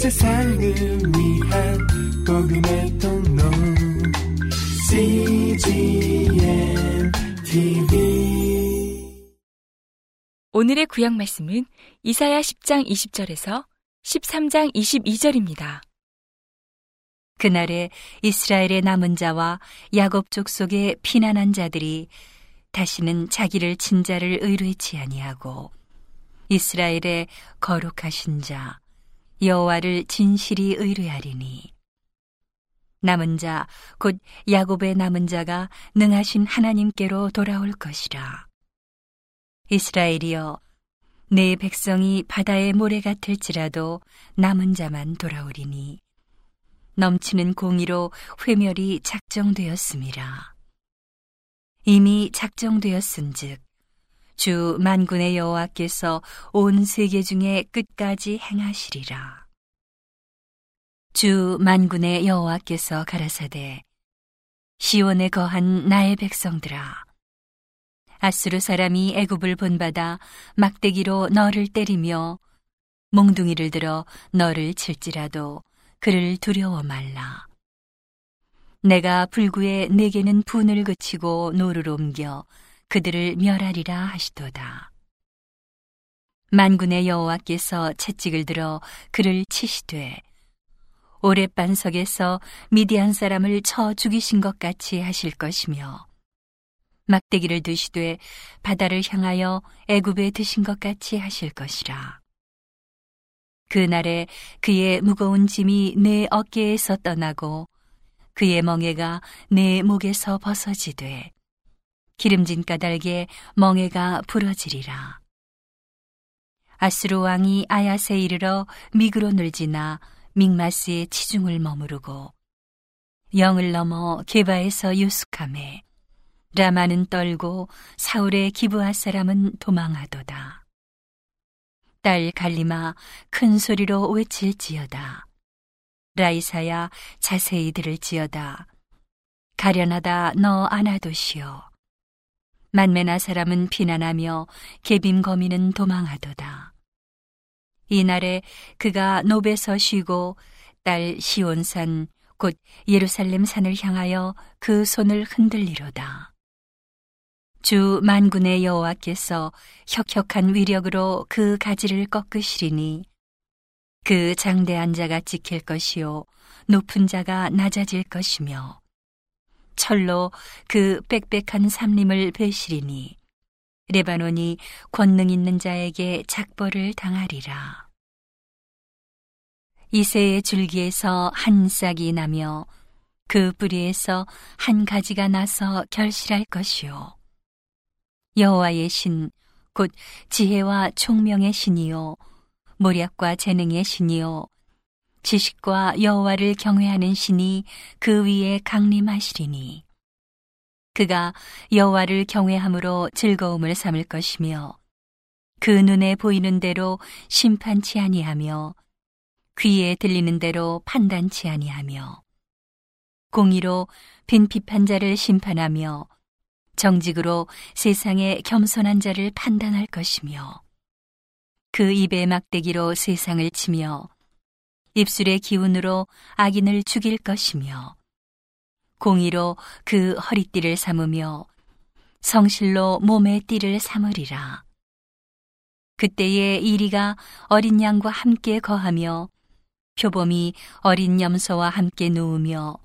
세상을 위한 복음의 통로 CGM TV 오늘의 구약 말씀은 이사야 10장 20절에서 13장 22절입니다. 그날에 이스라엘의 남은 자와 야곱 족속의 피난한 자들이 다시는 자기를 친자를 의뢰치 아니하고 이스라엘의 거룩하신 자 여호와를 진실이 의뢰하리니 남은 자 곧 야곱의 남은 자가 능하신 하나님께로 돌아올 것이라 이스라엘이여 내 백성이 바다의 모래 같을지라도 남은 자만 돌아오리니 넘치는 공의로 회멸이 작정되었음이라. 이미 작정되었은즉 주 만군의 여호와께서 온 세계 중에 끝까지 행하시리라. 주 만군의 여호와께서 가라사대 시온에 거한 나의 백성들아 아수르 사람이 애굽을 본받아 막대기로 너를 때리며 몽둥이를 들어 너를 칠지라도 그를 두려워 말라. 내가 불구에 네게는 분을 그치고 노를 옮겨 그들을 멸하리라 하시도다. 만군의 여호와께서 채찍을 들어 그를 치시되 오렙 반석에서 미디안 사람을 쳐 죽이신 것 같이 하실 것이며 막대기를 드시되 바다를 향하여 애굽에 드신 것 같이 하실 것이라. 그날에 그의 무거운 짐이 내 어깨에서 떠나고 그의 멍에가 내 목에서 벗어지되 기름진 까닭에 멍에가 부러지리라. 아스루 왕이 아야세 이르러 미그론을 지나 믹마스의 치중을 머무르고 영을 넘어 게바에서 유숙함에 라마는 떨고 사울의 기부할 사람은 도망하도다. 딸 갈리마 큰 소리로 외칠지어다. 라이사야 자세히 들을지어다. 가련하다 너 안아도시오. 만메나 사람은 피난하며 개빔 거미는 도망하도다. 이날에 그가 노베서 쉬고 딸 시온산 곧 예루살렘 산을 향하여 그 손을 흔들리로다. 주 만군의 여호와께서 혁혁한 위력으로 그 가지를 꺾으시리니 그 장대한 자가 지킬 것이요 높은 자가 낮아질 것이며 철로 그 빽빽한 삼림을 베시리니 레바논이 권능 있는 자에게 작벌을 당하리라. 이새의 줄기에서 한 싹이 나며 그 뿌리에서 한 가지가 나서 결실할 것이요. 여호와의 신, 곧 지혜와 총명의 신이요. 모략과 재능의 신이요. 지식과 여호와를 경외하는 신이 그 위에 강림하시리니. 그가 여호와를 경외함으로 즐거움을 삼을 것이며 그 눈에 보이는 대로 심판치 아니하며 귀에 들리는 대로 판단치 아니하며 공의로 빈 비판 자를 심판하며 정직으로 세상의 겸손한 자를 판단할 것이며 그 입의 막대기로 세상을 치며 입술의 기운으로 악인을 죽일 것이며 공의로 그 허리띠를 삼으며 성실로 몸의 띠를 삼으리라. 그때에 이리가 어린 양과 함께 거하며 표범이 어린 염소와 함께 누우며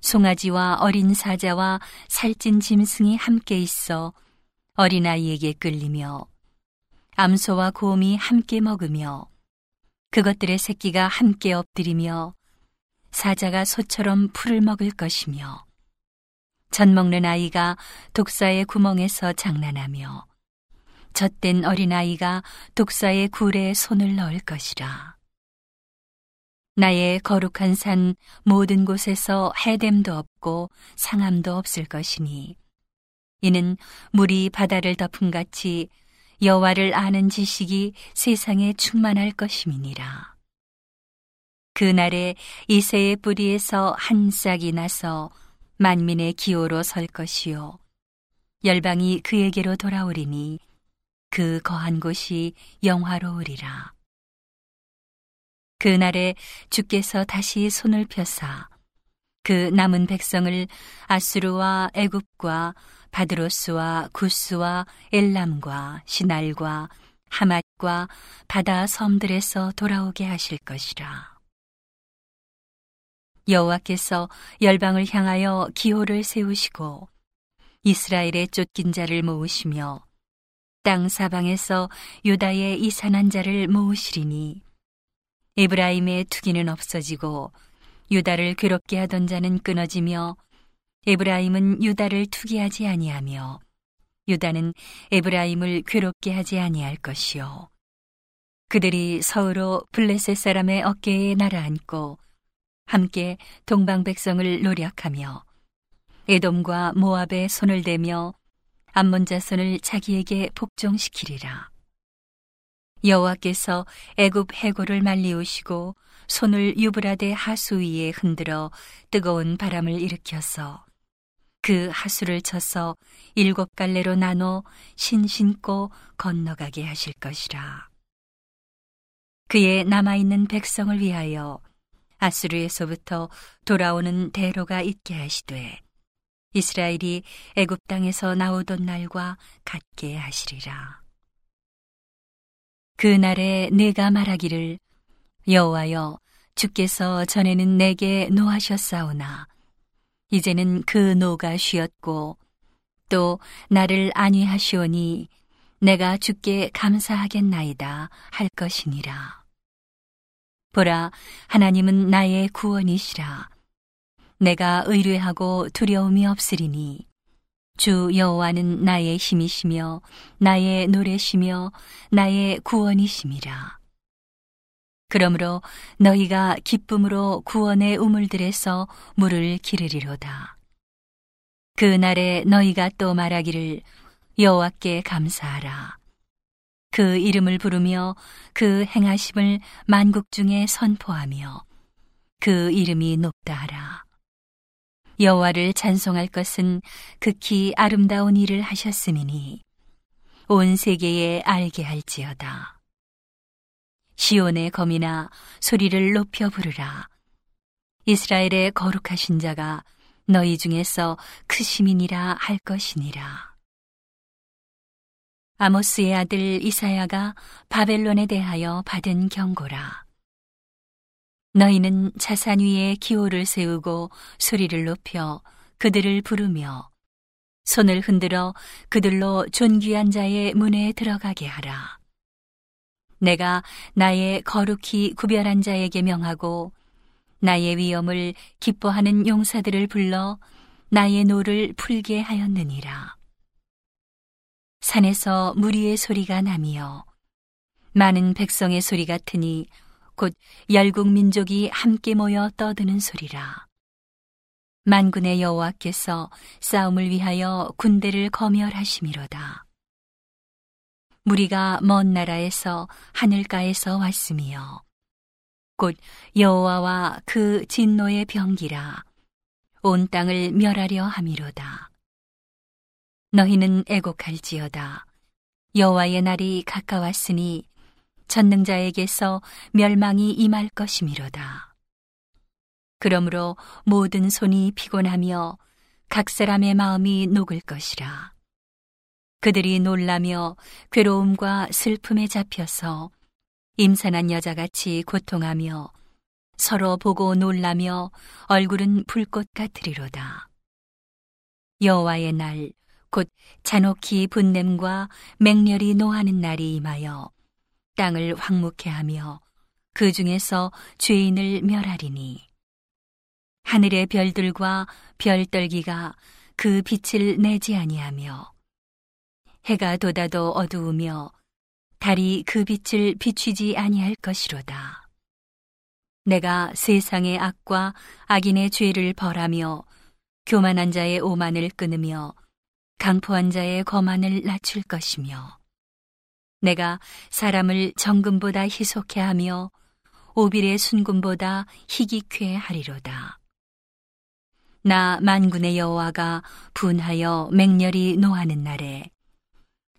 송아지와 어린 사자와 살찐 짐승이 함께 있어 어린아이에게 끌리며 암소와 곰이 함께 먹으며 그것들의 새끼가 함께 엎드리며 사자가 소처럼 풀을 먹을 것이며 젖 먹는 아이가 독사의 구멍에서 장난하며 젖된 어린아이가 독사의 굴에 손을 넣을 것이라. 나의 거룩한 산 모든 곳에서 해됨도 없고 상함도 없을 것이니 이는 물이 바다를 덮음 같이 여호와를 아는 지식이 세상에 충만할 것임이니라. 그날에 이새의 뿌리에서 한 싹이 나서 만민의 기호로 설 것이요. 열방이 그에게로 돌아오리니 그 거한 곳이 영화로우리라. 그날에 주께서 다시 손을 펴사 그 남은 백성을 아수르와 애굽과 바드로스와 구스와 엘람과 시날과 하맛과 바다 섬들에서 돌아오게 하실 것이라. 여호와께서 열방을 향하여 기호를 세우시고 이스라엘의 쫓긴 자를 모으시며 땅 사방에서 유다의 이산한 자를 모으시리니 에브라임의 투기는 없어지고 유다를 괴롭게 하던 자는 끊어지며 에브라임은 유다를 투기하지 아니하며 유다는 에브라임을 괴롭게 하지 아니할 것이요 그들이 서로 블레셋 사람의 어깨에 날아앉고 함께 동방 백성을 노력하며 에돔과 모압의 손을 대며 암몬 자손을 자기에게 복종시키리라. 여호와께서 애굽 해고를 말리우시고 손을 유브라데 하수 위에 흔들어 뜨거운 바람을 일으켜서 그 하수를 쳐서 일곱 갈래로 나눠 신신고 건너가게 하실 것이라. 그의 남아있는 백성을 위하여 아수르에서부터 돌아오는 대로가 있게 하시되 이스라엘이 애굽 땅에서 나오던 날과 같게 하시리라. 그 날에 내가 말하기를 여호와여 주께서 전에는 내게 노하셨사오나 이제는 그 노가 쉬었고 또 나를 안위하시오니 내가 주께 감사하겠나이다 할 것이니라. 보라 하나님은 나의 구원이시라. 내가 의뢰하고 두려움이 없으리니 주 여호와는 나의 힘이시며 나의 노래시며 나의 구원이심이라. 그러므로 너희가 기쁨으로 구원의 우물들에서 물을 기르리로다. 그 날에 너희가 또 말하기를 여호와께 감사하라. 그 이름을 부르며 그 행하심을 만국 중에 선포하며 그 이름이 높다 하라. 여호와를 찬송할 것은 극히 아름다운 일을 하셨음이니 온 세계에 알게 할지어다. 시온의 검이나 소리를 높여 부르라. 이스라엘의 거룩하신 자가 너희 중에서 크시민이라 할 것이니라. 아모스의 아들 이사야가 바벨론에 대하여 받은 경고라. 너희는 자산 위에 기호를 세우고 소리를 높여 그들을 부르며 손을 흔들어 그들로 존귀한 자의 문에 들어가게 하라. 내가 나의 거룩히 구별한 자에게 명하고 나의 위엄을 기뻐하는 용사들을 불러 나의 노를 풀게 하였느니라. 산에서 무리의 소리가 나며 많은 백성의 소리 같으니 곧 열국 민족이 함께 모여 떠드는 소리라. 만군의 여호와께서 싸움을 위하여 군대를 거멸하심이로다. 무리가 먼 나라에서 하늘가에서 왔으며 곧 여호와와 그 진노의 병기라 온 땅을 멸하려 함이로다. 너희는 애곡할지어다. 여호와의 날이 가까웠으니 전능자에게서 멸망이 임할 것이미로다. 그러므로 모든 손이 피곤하며 각 사람의 마음이 녹을 것이라. 그들이 놀라며 괴로움과 슬픔에 잡혀서 임산한 여자같이 고통하며 서로 보고 놀라며 얼굴은 불꽃 같으리로다. 여호와의 날, 곧 잔혹히 분냄과 맹렬히 노하는 날이 임하여 땅을 황무케 하며 그 중에서 죄인을 멸하리니 하늘의 별들과 별떨기가 그 빛을 내지 아니하며 해가 돋아도 어두우며 달이 그 빛을 비추지 아니할 것이로다. 내가 세상의 악과 악인의 죄를 벌하며 교만한 자의 오만을 끊으며 강포한 자의 거만을 낮출 것이며 내가 사람을 정금보다 희속해 하며 오빌의 순금보다 희귀쾌 하리로다. 나 만군의 여호와가 분하여 맹렬히 노하는 날에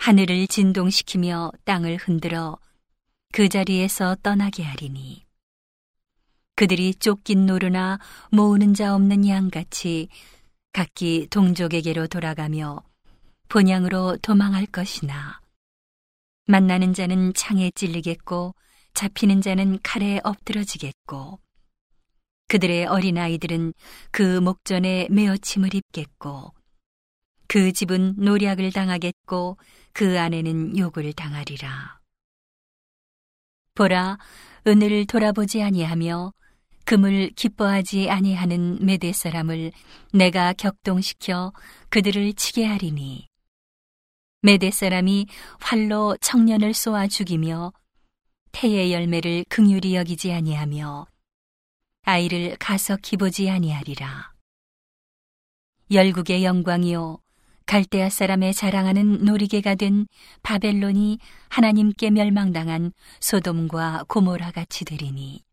하늘을 진동시키며 땅을 흔들어 그 자리에서 떠나게 하리니. 그들이 쫓긴 노루나 모으는 자 없는 양같이 각기 동족에게로 돌아가며 본향으로 도망할 것이나. 만나는 자는 창에 찔리겠고 잡히는 자는 칼에 엎드러지겠고. 그들의 어린아이들은 그 목전에 메어침을 입겠고 그 집은 노략을 당하겠고 그 아내는 욕을 당하리라. 보라, 은을 돌아보지 아니하며 금을 기뻐하지 아니하는 메대 사람을 내가 격동시켜 그들을 치게 하리니 메대 사람이 활로 청년을 쏘아 죽이며 태의 열매를 긍휼히 여기지 아니하며 아이를 가석히 보지 아니하리라. 열국의 영광이요 갈대아 사람의 자랑하는 놀이개가 된 바벨론이 하나님께 멸망당한 소돔과 고모라 같이 되리니.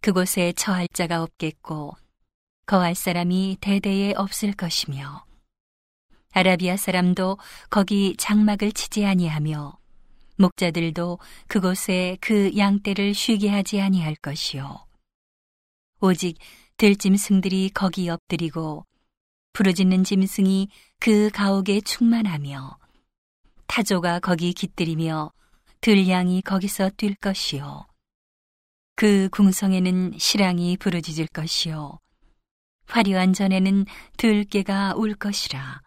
그곳에 처할 자가 없겠고 거할 사람이 대대에 없을 것이며 아라비아 사람도 거기 장막을 치지 아니하며 목자들도 그곳에 그 양떼를 쉬게 하지 아니할 것이요. 오직 들짐승들이 거기 엎드리고 부르짖는 짐승이 그 가옥에 충만하며 타조가 거기 깃들이며 들양이 거기서 뛸 것이요. 그 궁성에는 실랑이 부르짖을 것이요. 화려한 전에는 들깨가 울 것이라.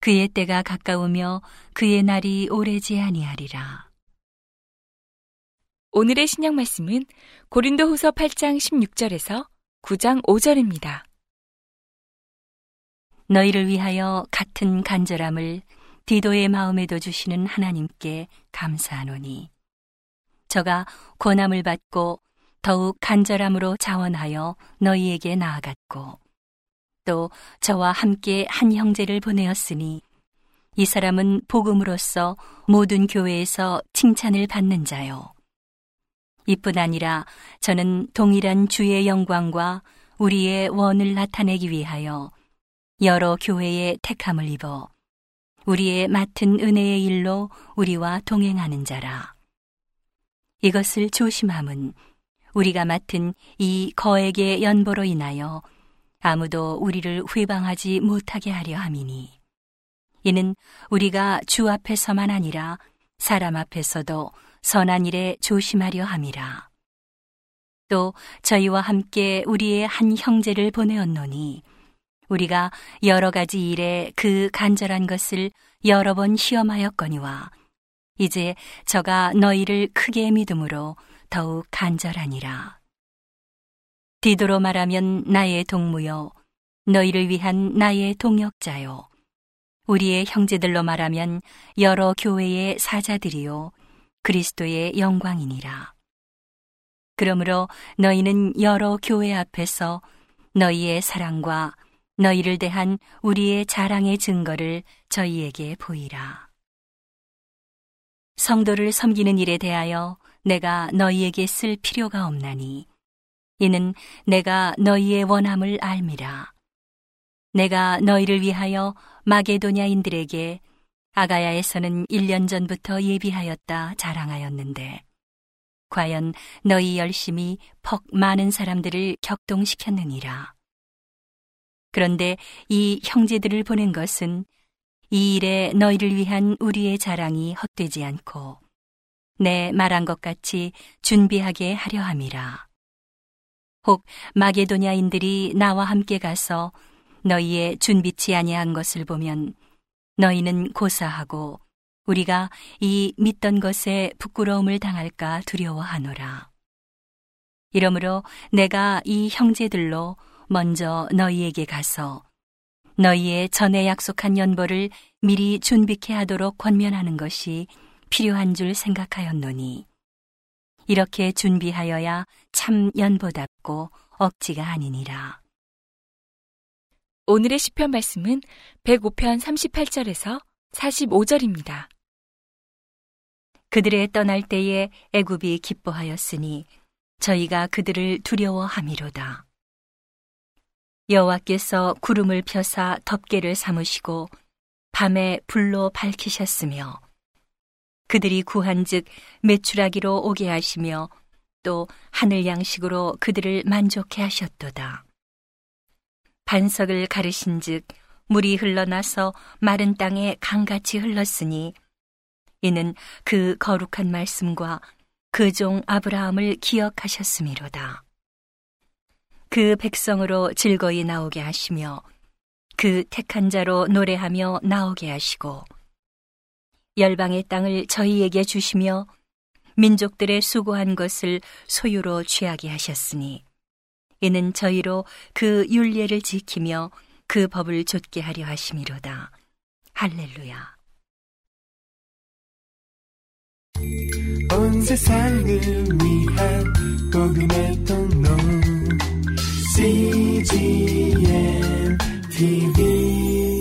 그의 때가 가까우며 그의 날이 오래지 아니하리라. 오늘의 신약 말씀은 고린도후서 8장 16절에서 9장 5절입니다. 너희를 위하여 같은 간절함을 디도의 마음에도 주시는 하나님께 감사하노니 저가 고난을 받고 더욱 간절함으로 자원하여 너희에게 나아갔고 또 저와 함께 한 형제를 보내었으니 이 사람은 복음으로써 모든 교회에서 칭찬을 받는 자요. 이뿐 아니라 저는 동일한 주의 영광과 우리의 원을 나타내기 위하여 여러 교회의 택함을 입어 우리의 맡은 은혜의 일로 우리와 동행하는 자라. 이것을 조심함은 우리가 맡은 이 거액의 연보로 인하여 아무도 우리를 회방하지 못하게 하려 함이니 이는 우리가 주 앞에서만 아니라 사람 앞에서도 선한 일에 조심하려 함이라. 또 저희와 함께 우리의 한 형제를 보내었노니 우리가 여러 가지 일에 그 간절한 것을 여러 번 시험하였거니와 이제 저가 너희를 크게 믿음으로 더욱 간절하니라. 디도로 말하면 나의 동무요, 너희를 위한 나의 동역자요, 우리의 형제들로 말하면 여러 교회의 사자들이요, 그리스도의 영광이니라. 그러므로 너희는 여러 교회 앞에서 너희의 사랑과 너희를 대한 우리의 자랑의 증거를 저희에게 보이라. 성도를 섬기는 일에 대하여 내가 너희에게 쓸 필요가 없나니 이는 내가 너희의 원함을 알미라. 내가 너희를 위하여 마게도냐인들에게 아가야에서는 1년 전부터 예비하였다 자랑하였는데 과연 너희 열심히 퍽 많은 사람들을 격동시켰느니라. 그런데 이 형제들을 보낸 것은 이 일에 너희를 위한 우리의 자랑이 헛되지 않고 내 말한 것 같이 준비하게 하려 함이라. 혹 마게도냐인들이 나와 함께 가서 너희의 준비치 아니한 것을 보면 너희는 고사하고 우리가 이 믿던 것에 부끄러움을 당할까 두려워하노라. 이러므로 내가 이 형제들로 먼저 너희에게 가서 너희의 전에 약속한 연보를 미리 준비케 하도록 권면하는 것이 필요한 줄 생각하였노니 이렇게 준비하여야 참 연보답고 억지가 아니니라. 오늘의 시편 말씀은 105편 38절에서 45절입니다. 그들의 떠날 때에 애굽이 기뻐하였으니 저희가 그들을 두려워함이로다. 여호와께서 구름을 펴사 덮개를 삼으시고 밤에 불로 밝히셨으며 그들이 구한즉 매출하기로 오게 하시며 또 하늘 양식으로 그들을 만족해 하셨도다. 반석을 가르신즉 물이 흘러나서 마른 땅에 강같이 흘렀으니 이는 그 거룩한 말씀과 그 종 아브라함을 기억하셨음이로다. 그 백성으로 즐거이 나오게 하시며 그 택한 자로 노래하며 나오게 하시고 열방의 땅을 저희에게 주시며 민족들의 수고한 것을 소유로 취하게 하셨으니 이는 저희로 그 윤례를 지키며 그 법을 좇게 하려 하심이로다. 할렐루야. 온 세상을 위한 복음의 통로 CGM TV